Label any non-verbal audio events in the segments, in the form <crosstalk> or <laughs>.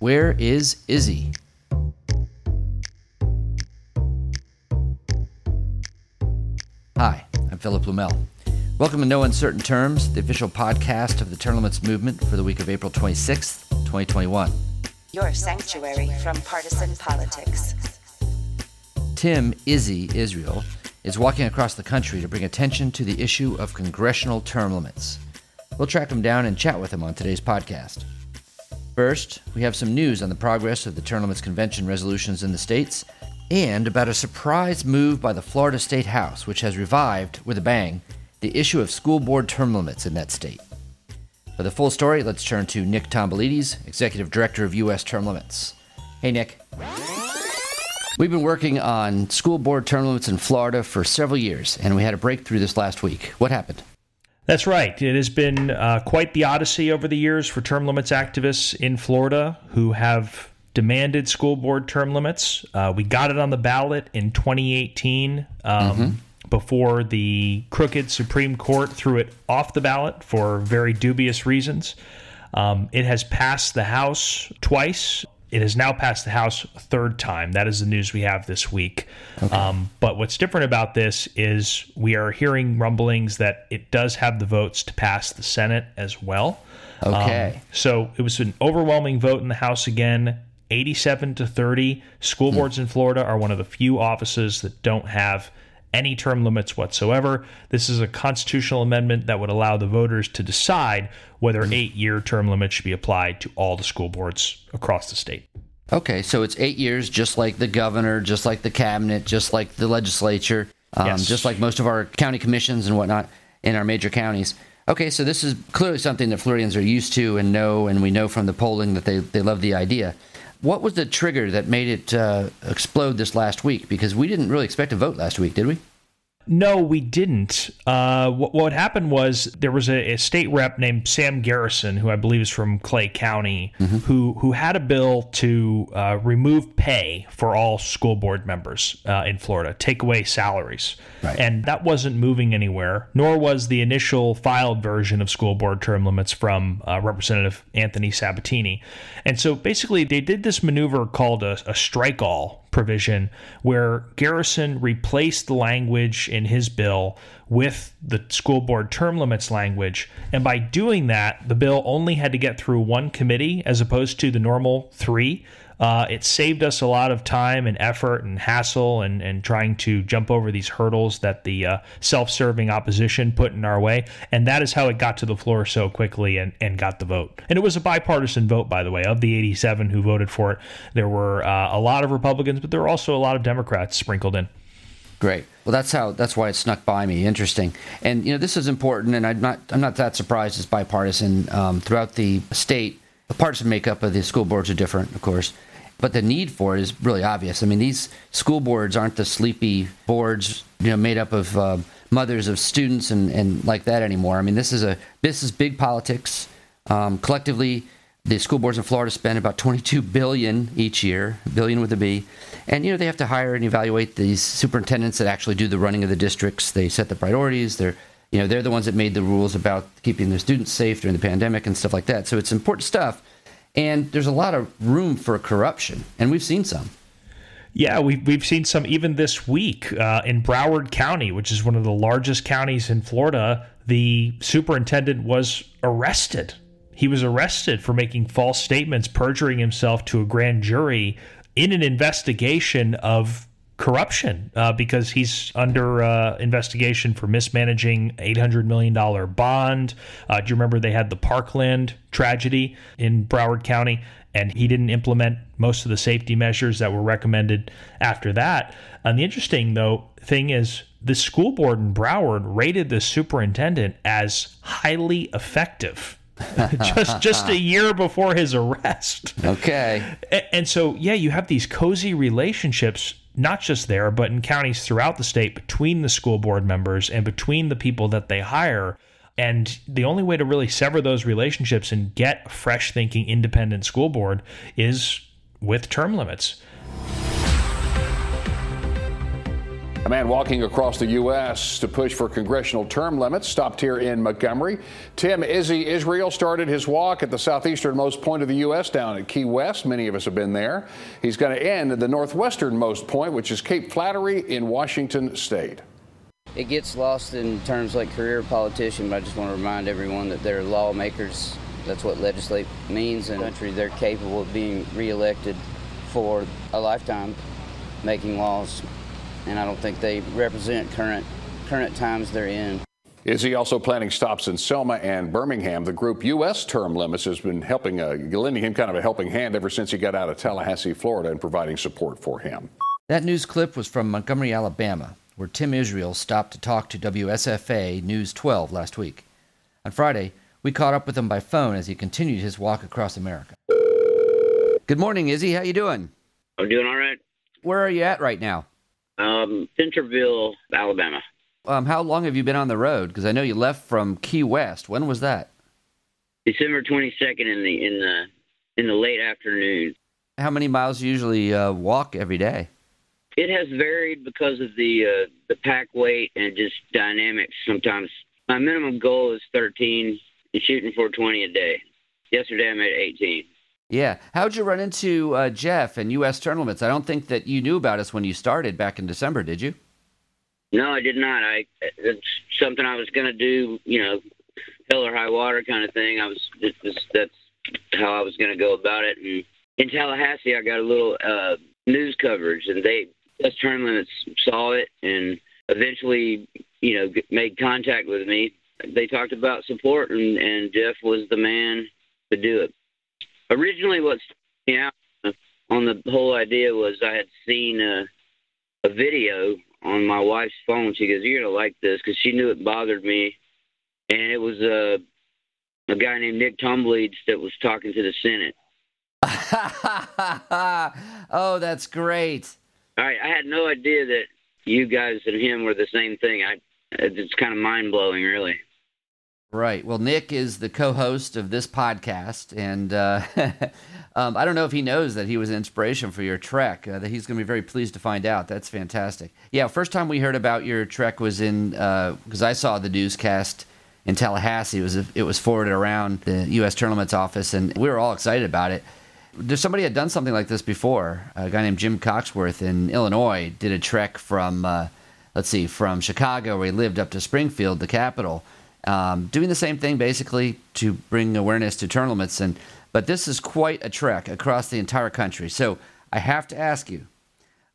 Where is Izzy? Hi, I'm Philip Blumel. Welcome to No Uncertain Terms, the official podcast of the Term Limits movement for the week of April 26th, 2021. Your sanctuary from partisan politics. Tim Izzy Israel is walking across the country to bring attention to the issue of congressional term limits. We'll track him down and chat with him on today's podcast. First, we have some news on the progress of the Limits Convention resolutions in the states and about a surprise move by the Florida State House, which has revived, with a bang, the issue of school board term limits in that state. For the full story, let's turn to Nick Tomboulides, Executive Director of U.S. Term Limits. Hey, Nick. We've been working on school board term limits in Florida for several years, and we had a breakthrough this last week. What happened? That's right. It has been uh, quite the odyssey over the years for term limits activists in Florida who have demanded school board term limits. Uh, we got it on the ballot in 2018 um, mm-hmm. before the crooked Supreme Court threw it off the ballot for very dubious reasons. Um, it has passed the House twice. It has now passed the House a third time. That is the news we have this week. Okay. Um, but what's different about this is we are hearing rumblings that it does have the votes to pass the Senate as well. Okay. Um, so it was an overwhelming vote in the House again. 87 to 30. School hmm. boards in Florida are one of the few offices that don't have any term limits whatsoever. This is a constitutional amendment that would allow the voters to decide whether an eight year term limit should be applied to all the school boards across the state. Okay, so it's eight years, just like the governor, just like the cabinet, just like the legislature, um, yes. just like most of our county commissions and whatnot in our major counties. Okay, so this is clearly something that Floridians are used to and know, and we know from the polling that they, they love the idea. What was the trigger that made it uh, explode this last week? Because we didn't really expect a vote last week, did we? No, we didn't. Uh, what, what, happened was there was a, a, state rep named Sam Garrison, who I believe is from Clay County, mm-hmm. who who had a bill to uh, remove pay for all school board members uh, in Florida, take away salaries, right. and that wasn't moving anywhere. Nor was the initial filed version of school board term limits from uh, Representative Anthony Sabatini. And so basically, they did this maneuver called a, a strike all provision where Garrison replaced the language in his bill with the school board term limits language. And by doing that, the bill only had to get through one committee as opposed to the normal three. Uh, it saved us a lot of time and effort and hassle and, and trying to jump over these hurdles that the uh, self serving opposition put in our way. And that is how it got to the floor so quickly and, and got the vote. And it was a bipartisan vote, by the way. Of the 87 who voted for it, there were uh, a lot of Republicans, but there were also a lot of Democrats sprinkled in. Great. Well, that's how. That's why it snuck by me. Interesting. And you know, this is important, and I'm not. I'm not that surprised. It's bipartisan um, throughout the state. The partisan makeup of the school boards are different, of course, but the need for it is really obvious. I mean, these school boards aren't the sleepy boards, you know, made up of uh, mothers of students and, and like that anymore. I mean, this is a this is big politics. Um, collectively, the school boards in Florida spend about 22 billion each year, billion with a B. And you know they have to hire and evaluate these superintendents that actually do the running of the districts. They set the priorities. They're you know they're the ones that made the rules about keeping their students safe during the pandemic and stuff like that. So it's important stuff. And there's a lot of room for corruption, and we've seen some. Yeah, we've, we've seen some even this week uh, in Broward County, which is one of the largest counties in Florida. The superintendent was arrested he was arrested for making false statements, perjuring himself to a grand jury in an investigation of corruption uh, because he's under uh, investigation for mismanaging $800 million bond. Uh, do you remember they had the Parkland tragedy in Broward County? And he didn't implement most of the safety measures that were recommended after that. And the interesting, though, thing is the school board in Broward rated the superintendent as highly effective <laughs> just just a year before his arrest. Okay. And, and so yeah, you have these cozy relationships not just there, but in counties throughout the state between the school board members and between the people that they hire. And the only way to really sever those relationships and get a fresh thinking independent school board is with term limits. A man walking across the U.S. to push for congressional term limits stopped here in Montgomery. Tim Izzy Israel started his walk at the southeasternmost point of the U.S. down at Key West. Many of us have been there. He's going to end at the northwesternmost point, which is Cape Flattery in Washington state. It gets lost in terms like career politician, but I just want to remind everyone that they're lawmakers. That's what legislate means in a country. They're capable of being reelected for a lifetime, making laws and I don't think they represent current current times they're in. Is he also planning stops in Selma and Birmingham? The group U.S. Term Limits has been helping, uh, lending him kind of a helping hand ever since he got out of Tallahassee, Florida, and providing support for him. That news clip was from Montgomery, Alabama, where Tim Israel stopped to talk to WSFA News 12 last week. On Friday, we caught up with him by phone as he continued his walk across America. Good morning, Izzy. How you doing? I'm doing all right. Where are you at right now? Um, Centerville, Alabama. Um, how long have you been on the road? Because I know you left from Key West. When was that? December 22nd in the in the in the late afternoon. How many miles do you usually uh, walk every day? It has varied because of the uh, the pack weight and just dynamics. Sometimes my minimum goal is 13 and shooting for 20 a day. Yesterday I made 18. Yeah. How'd you run into uh, Jeff and U.S. Term Limits? I don't think that you knew about us when you started back in December, did you? No, I did not. I it's something I was going to do. You know, hell or high water kind of thing. I was that's how I was going to go about it. And in Tallahassee, I got a little uh, news coverage, and they U.S. limits saw it and eventually, you know, made contact with me. They talked about support, and, and Jeff was the man to do it originally what you know on the whole idea was I had seen a, a video on my wife's phone. She goes, "You're gonna like this," because she knew it bothered me, and it was a a guy named Nick Tomboulides that was talking to the Senate. <laughs> oh, that's great. I, I had no idea that you guys and him were the same thing. I it's kind of mind blowing, really. Right. Well, Nick is the co-host of this podcast, and uh, <laughs> um, I don't know if he knows that he was an inspiration for your trek. Uh, that he's going to be very pleased to find out. That's fantastic. Yeah. First time we heard about your trek was in because uh, I saw the newscast in Tallahassee. It was it was forwarded around the U.S. Term Limits' office, and we were all excited about it. There's somebody had done something like this before. A guy named Jim Coxworth in Illinois did a trek from uh, let's see from Chicago, where he lived, up to Springfield, the capital um, doing the same thing basically to bring awareness to term limits. And but this is quite a trek across the entire country. So I have to ask you.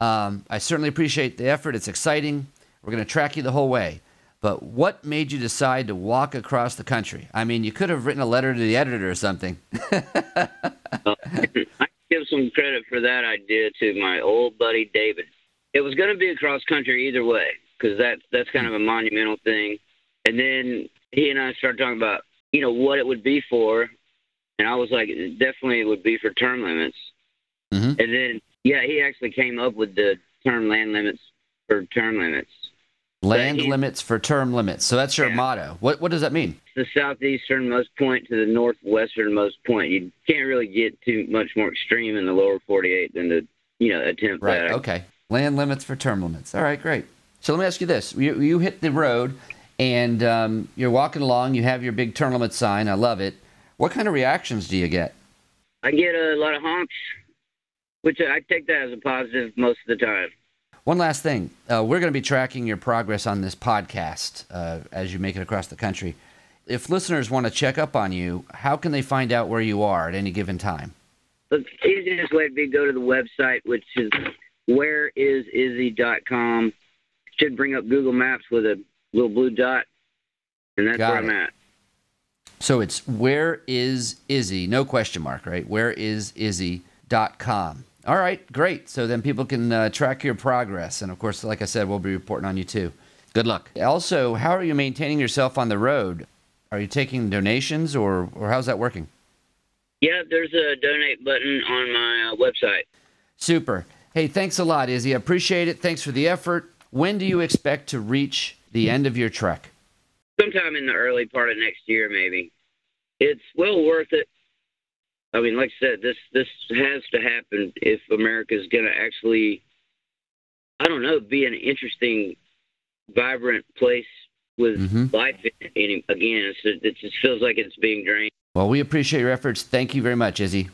Um, I certainly appreciate the effort. It's exciting. We're going to track you the whole way. But what made you decide to walk across the country? I mean, you could have written a letter to the editor or something. <laughs> uh, I give some credit for that idea to my old buddy David. It was going to be across country either way because that that's kind of a monumental thing. And then he and I started talking about, you know, what it would be for. And I was like, definitely it would be for term limits. Mm-hmm. And then, yeah, he actually came up with the term land limits for term limits. Land he, limits for term limits. So that's your yeah. motto. What what does that mean? The southeasternmost point to the northwesternmost point. You can't really get too much more extreme in the lower 48 than to, you know, attempt right. that. Okay. Land limits for term limits. All right, great. So let me ask you this: you, you hit the road and um, you're walking along. You have your big term limit sign. I love it. What kind of reactions do you get? I get a lot of honks, which I take that as a positive most of the time. One last thing. Uh, we're going to be tracking your progress on this podcast uh, as you make it across the country. If listeners want to check up on you, how can they find out where you are at any given time? The easiest way would be go to the website, which is whereisizzy.com. Should bring up Google Maps with a little blue dot, and that's Got where it. I'm at. So it's where is Izzy? No question mark, right? Where is Izzy.com. All right, great. So then people can uh, track your progress. And of course, like I said, we'll be reporting on you too. Good luck. Also, how are you maintaining yourself on the road? Are you taking donations or, or how's that working? Yeah, there's a donate button on my uh, website. Super. Hey, thanks a lot, Izzy. I appreciate it. Thanks for the effort. When do you expect to reach the end of your trek? Sometime in the early part of next year, maybe. It's well worth it. I mean, like I said, this this has to happen if America is going to actually I don't know, be an interesting, vibrant place with Mhm. life in it. any- Again, it just feels like it's being drained. Well, we appreciate your efforts. Thank you very much, Izzy.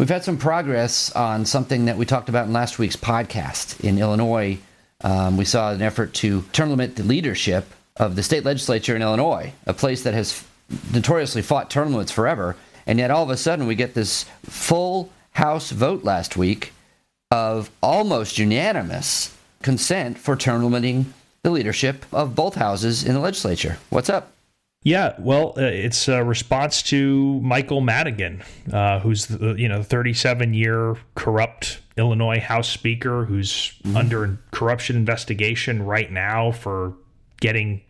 We've had some progress on something that we talked about in last week's podcast. In Illinois, um, we saw an effort to term limit the leadership of the state legislature in Illinois, a place that has notoriously fought term limits forever. And yet, all of a sudden, we get this full House vote last week of almost unanimous consent for term limiting the leadership of both houses in the legislature. What's up? Yeah, well, uh, it's a response to Michael Madigan, uh, who's the you know 37 year corrupt Illinois House Speaker who's under corruption investigation right now for getting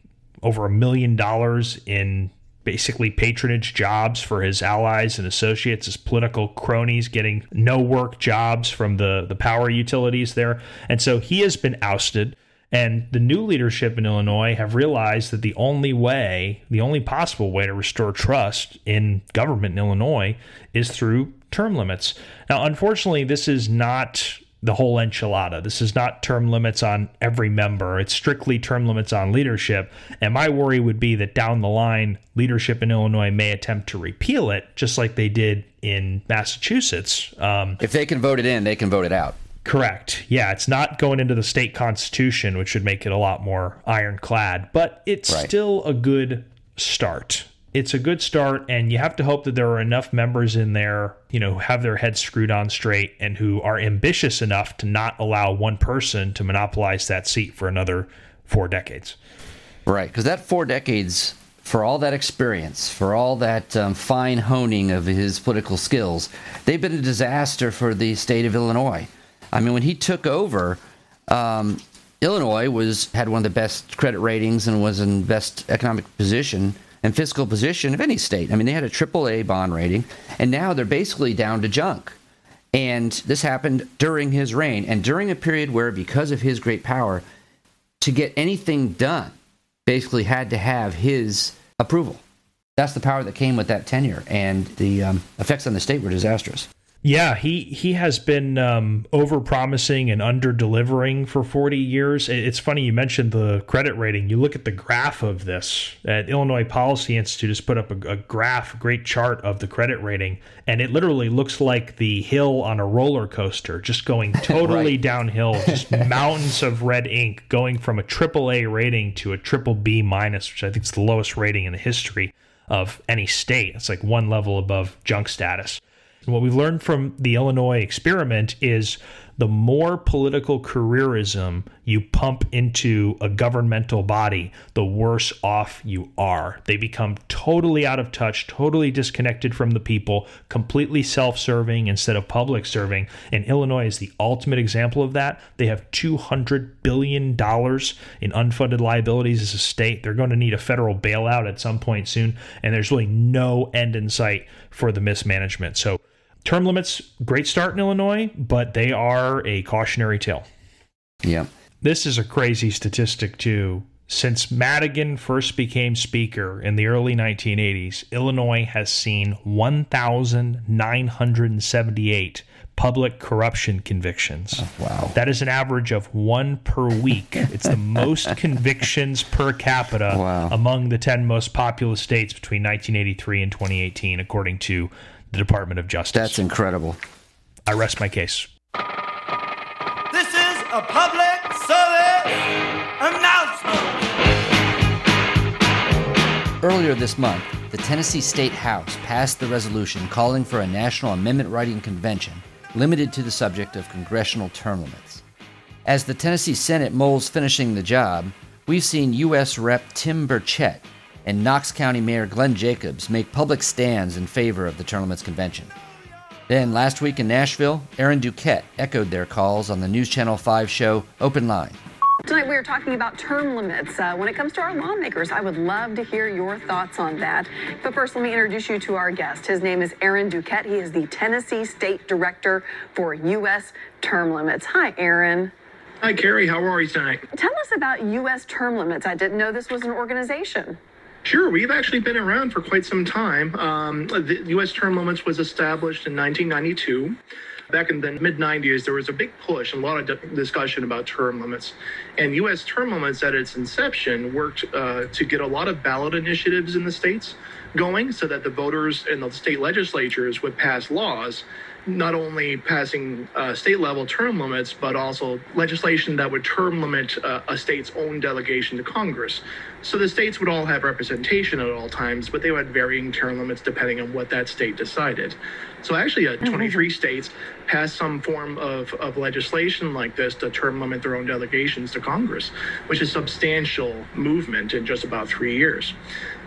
over a million dollars in basically patronage jobs for his allies and associates, his political cronies, getting no work jobs from the the power utilities there, and so he has been ousted. And the new leadership in Illinois have realized that the only way, the only possible way to restore trust in government in Illinois is through term limits. Now, unfortunately, this is not the whole enchilada. This is not term limits on every member. It's strictly term limits on leadership. And my worry would be that down the line, leadership in Illinois may attempt to repeal it, just like they did in Massachusetts. Um, If they can vote it in, they can vote it out. Correct. Yeah, it's not going into the state constitution, which would make it a lot more ironclad, but it's Right. still a good start. It's a good start, and you have to hope that there are enough members in there, you know, who have their heads screwed on straight and who are ambitious enough to not allow one person to monopolize that seat for another four decades. Right, because that four decades, for all that experience, for all that um, fine honing of his political skills, they've been a disaster for the state of Illinois. I mean, when he took over, um, Illinois was had one of the best credit ratings and was in best economic position and fiscal position of any state. I mean, they had a triple A bond rating, and now they're basically down to junk. And this happened during his reign, and during a period where, because of his great power, to get anything done basically had to have his approval. That's the power that came with that tenure, and the um, effects on the state were disastrous. Yeah, he he has been um, over promising and under delivering for 40 years. It's funny you mentioned the credit rating. You look at the graph of this. At Illinois Policy Institute has put up a, a graph, a great chart of the credit rating, and it literally looks like the hill on a roller coaster, just going <laughs> totally Right. downhill, just <laughs> mountains of red ink, going from a triple A rating to a triple B minus, which I think is the lowest rating in the history of any state. It's like one level above junk status. And what we've learned from the Illinois experiment is the more political careerism you pump into a governmental body, the worse off you are. They become totally out of touch, totally disconnected from the people, completely self serving instead of public serving. And Illinois is the ultimate example of that. They have $200 billion in unfunded liabilities as a state. They're going to need a federal bailout at some point soon. And there's really no end in sight for the mismanagement. So, term limits, great start in Illinois, but they are a cautionary tale. Yeah. This is a crazy statistic, too. Since Madigan first became Speaker in the early 1980s, Illinois has seen 1,978 public corruption convictions. Oh, wow. That is an average of one per week. It's the most <laughs> convictions per capita Wow. among the 10 most populous states between 1983 and 2018, according to the Department of Justice. That's incredible. I rest my case. This is a public service announcement. Earlier this month, the Tennessee State House passed the resolution calling for a national amendment writing convention limited to the subject of congressional term limits. As the Tennessee Senate molds finishing the job, we've seen U.S. Rep. Tim Burchett and Knox County Mayor Glenn Jacobs make public stands in favor of the term limits convention. Then, last week in Nashville, Aaron Duquette echoed their calls on the News Channel 5 show Open Line. Tonight we are talking about term limits. Uh, when it comes to our lawmakers, I would love to hear your thoughts on that. But first, let me introduce you to our guest. His name is Aaron Duquette. He is the Tennessee State Director for U.S. Term Limits. Hi, Aaron. Hi, Carrie. How are you tonight? Tell us about U.S. Term Limits. I didn't know this was an organization. Sure, we've actually been around for quite some time. Um, the U.S. term limits was established in 1992. Back in the mid 90s, there was a big push and a lot of discussion about term limits. And U.S. term limits at its inception worked uh, to get a lot of ballot initiatives in the states going so that the voters in the state legislatures would pass laws not only passing uh, state level term limits, but also legislation that would term limit uh, a state's own delegation to Congress. So the states would all have representation at all times, but they would have varying term limits depending on what that state decided. So actually, uh, 23 states passed some form of, of legislation like this to term limit their own delegations to Congress, which is substantial movement in just about three years.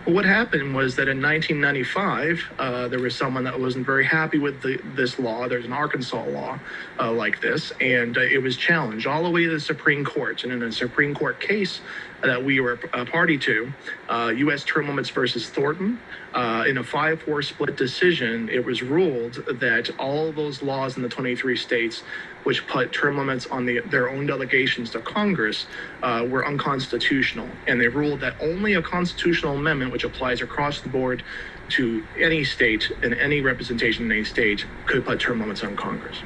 What happened was that in 1995, uh, there was someone that wasn't very happy with the, this law. There's an Arkansas law uh, like this, and uh, it was challenged all the way to the Supreme Court. And in a Supreme Court case that we were a party to, uh, U.S. term limits versus Thornton, uh, in a 5 4 split decision, it was ruled that all those laws in the 23 states which put term limits on the, their own delegations to Congress uh, were unconstitutional. And they ruled that only a constitutional amendment, which applies across the board to any state and any representation in any state, could put term limits on Congress.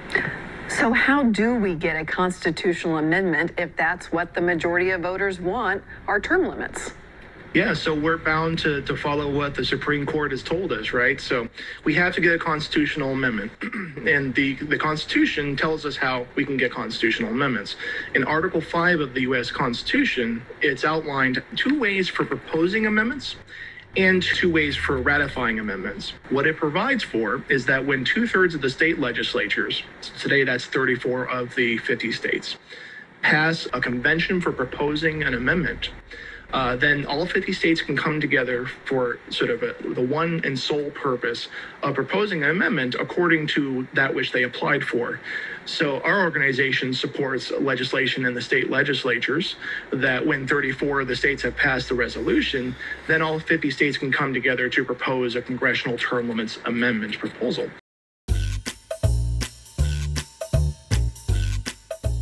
So, how do we get a constitutional amendment if that's what the majority of voters want are term limits? Yeah, so we're bound to, to follow what the Supreme Court has told us, right? So we have to get a constitutional amendment. <clears throat> and the, the Constitution tells us how we can get constitutional amendments. In Article 5 of the U.S. Constitution, it's outlined two ways for proposing amendments and two ways for ratifying amendments. What it provides for is that when two thirds of the state legislatures, today that's 34 of the 50 states, pass a convention for proposing an amendment, uh, then all 50 states can come together for sort of a, the one and sole purpose of proposing an amendment according to that which they applied for. So our organization supports legislation in the state legislatures that when 34 of the states have passed the resolution, then all 50 states can come together to propose a congressional term limits amendment proposal.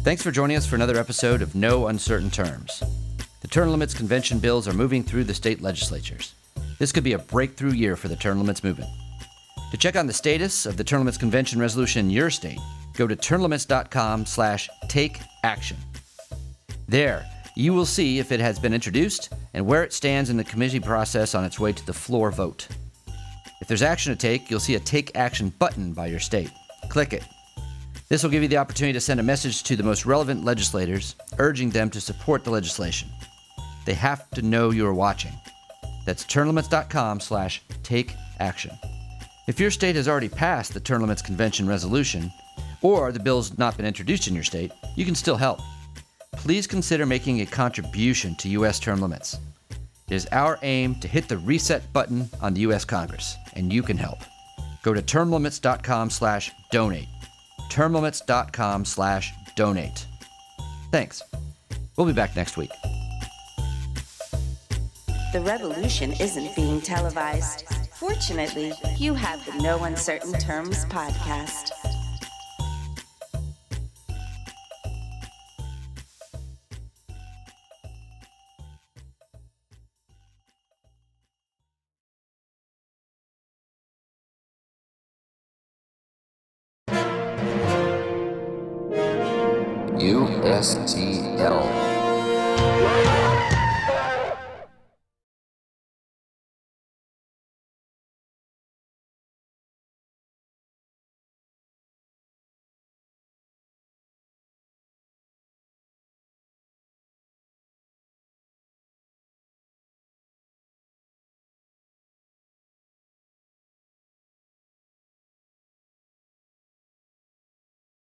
Thanks for joining us for another episode of No Uncertain Terms. The term limits convention bills are moving through the state legislatures. This could be a breakthrough year for the term limits movement. To check on the status of the term limits convention resolution in your state, go to termlimits.com slash take action. There, you will see if it has been introduced and where it stands in the committee process on its way to the floor vote. If there's action to take, you'll see a Take Action button by your state. Click it. This will give you the opportunity to send a message to the most relevant legislators, urging them to support the legislation. They have to know you're watching. That's termlimits.com slash take action. If your state has already passed the Term Limits Convention resolution, or the bill's not been introduced in your state, you can still help. Please consider making a contribution to U.S. term limits. It is our aim to hit the reset button on the U.S. Congress, and you can help. Go to termlimits.com slash donate. termlimits.com slash donate. Thanks. We'll be back next week. The revolution isn't being televised. Fortunately, you have the No Uncertain Terms podcast. USTL.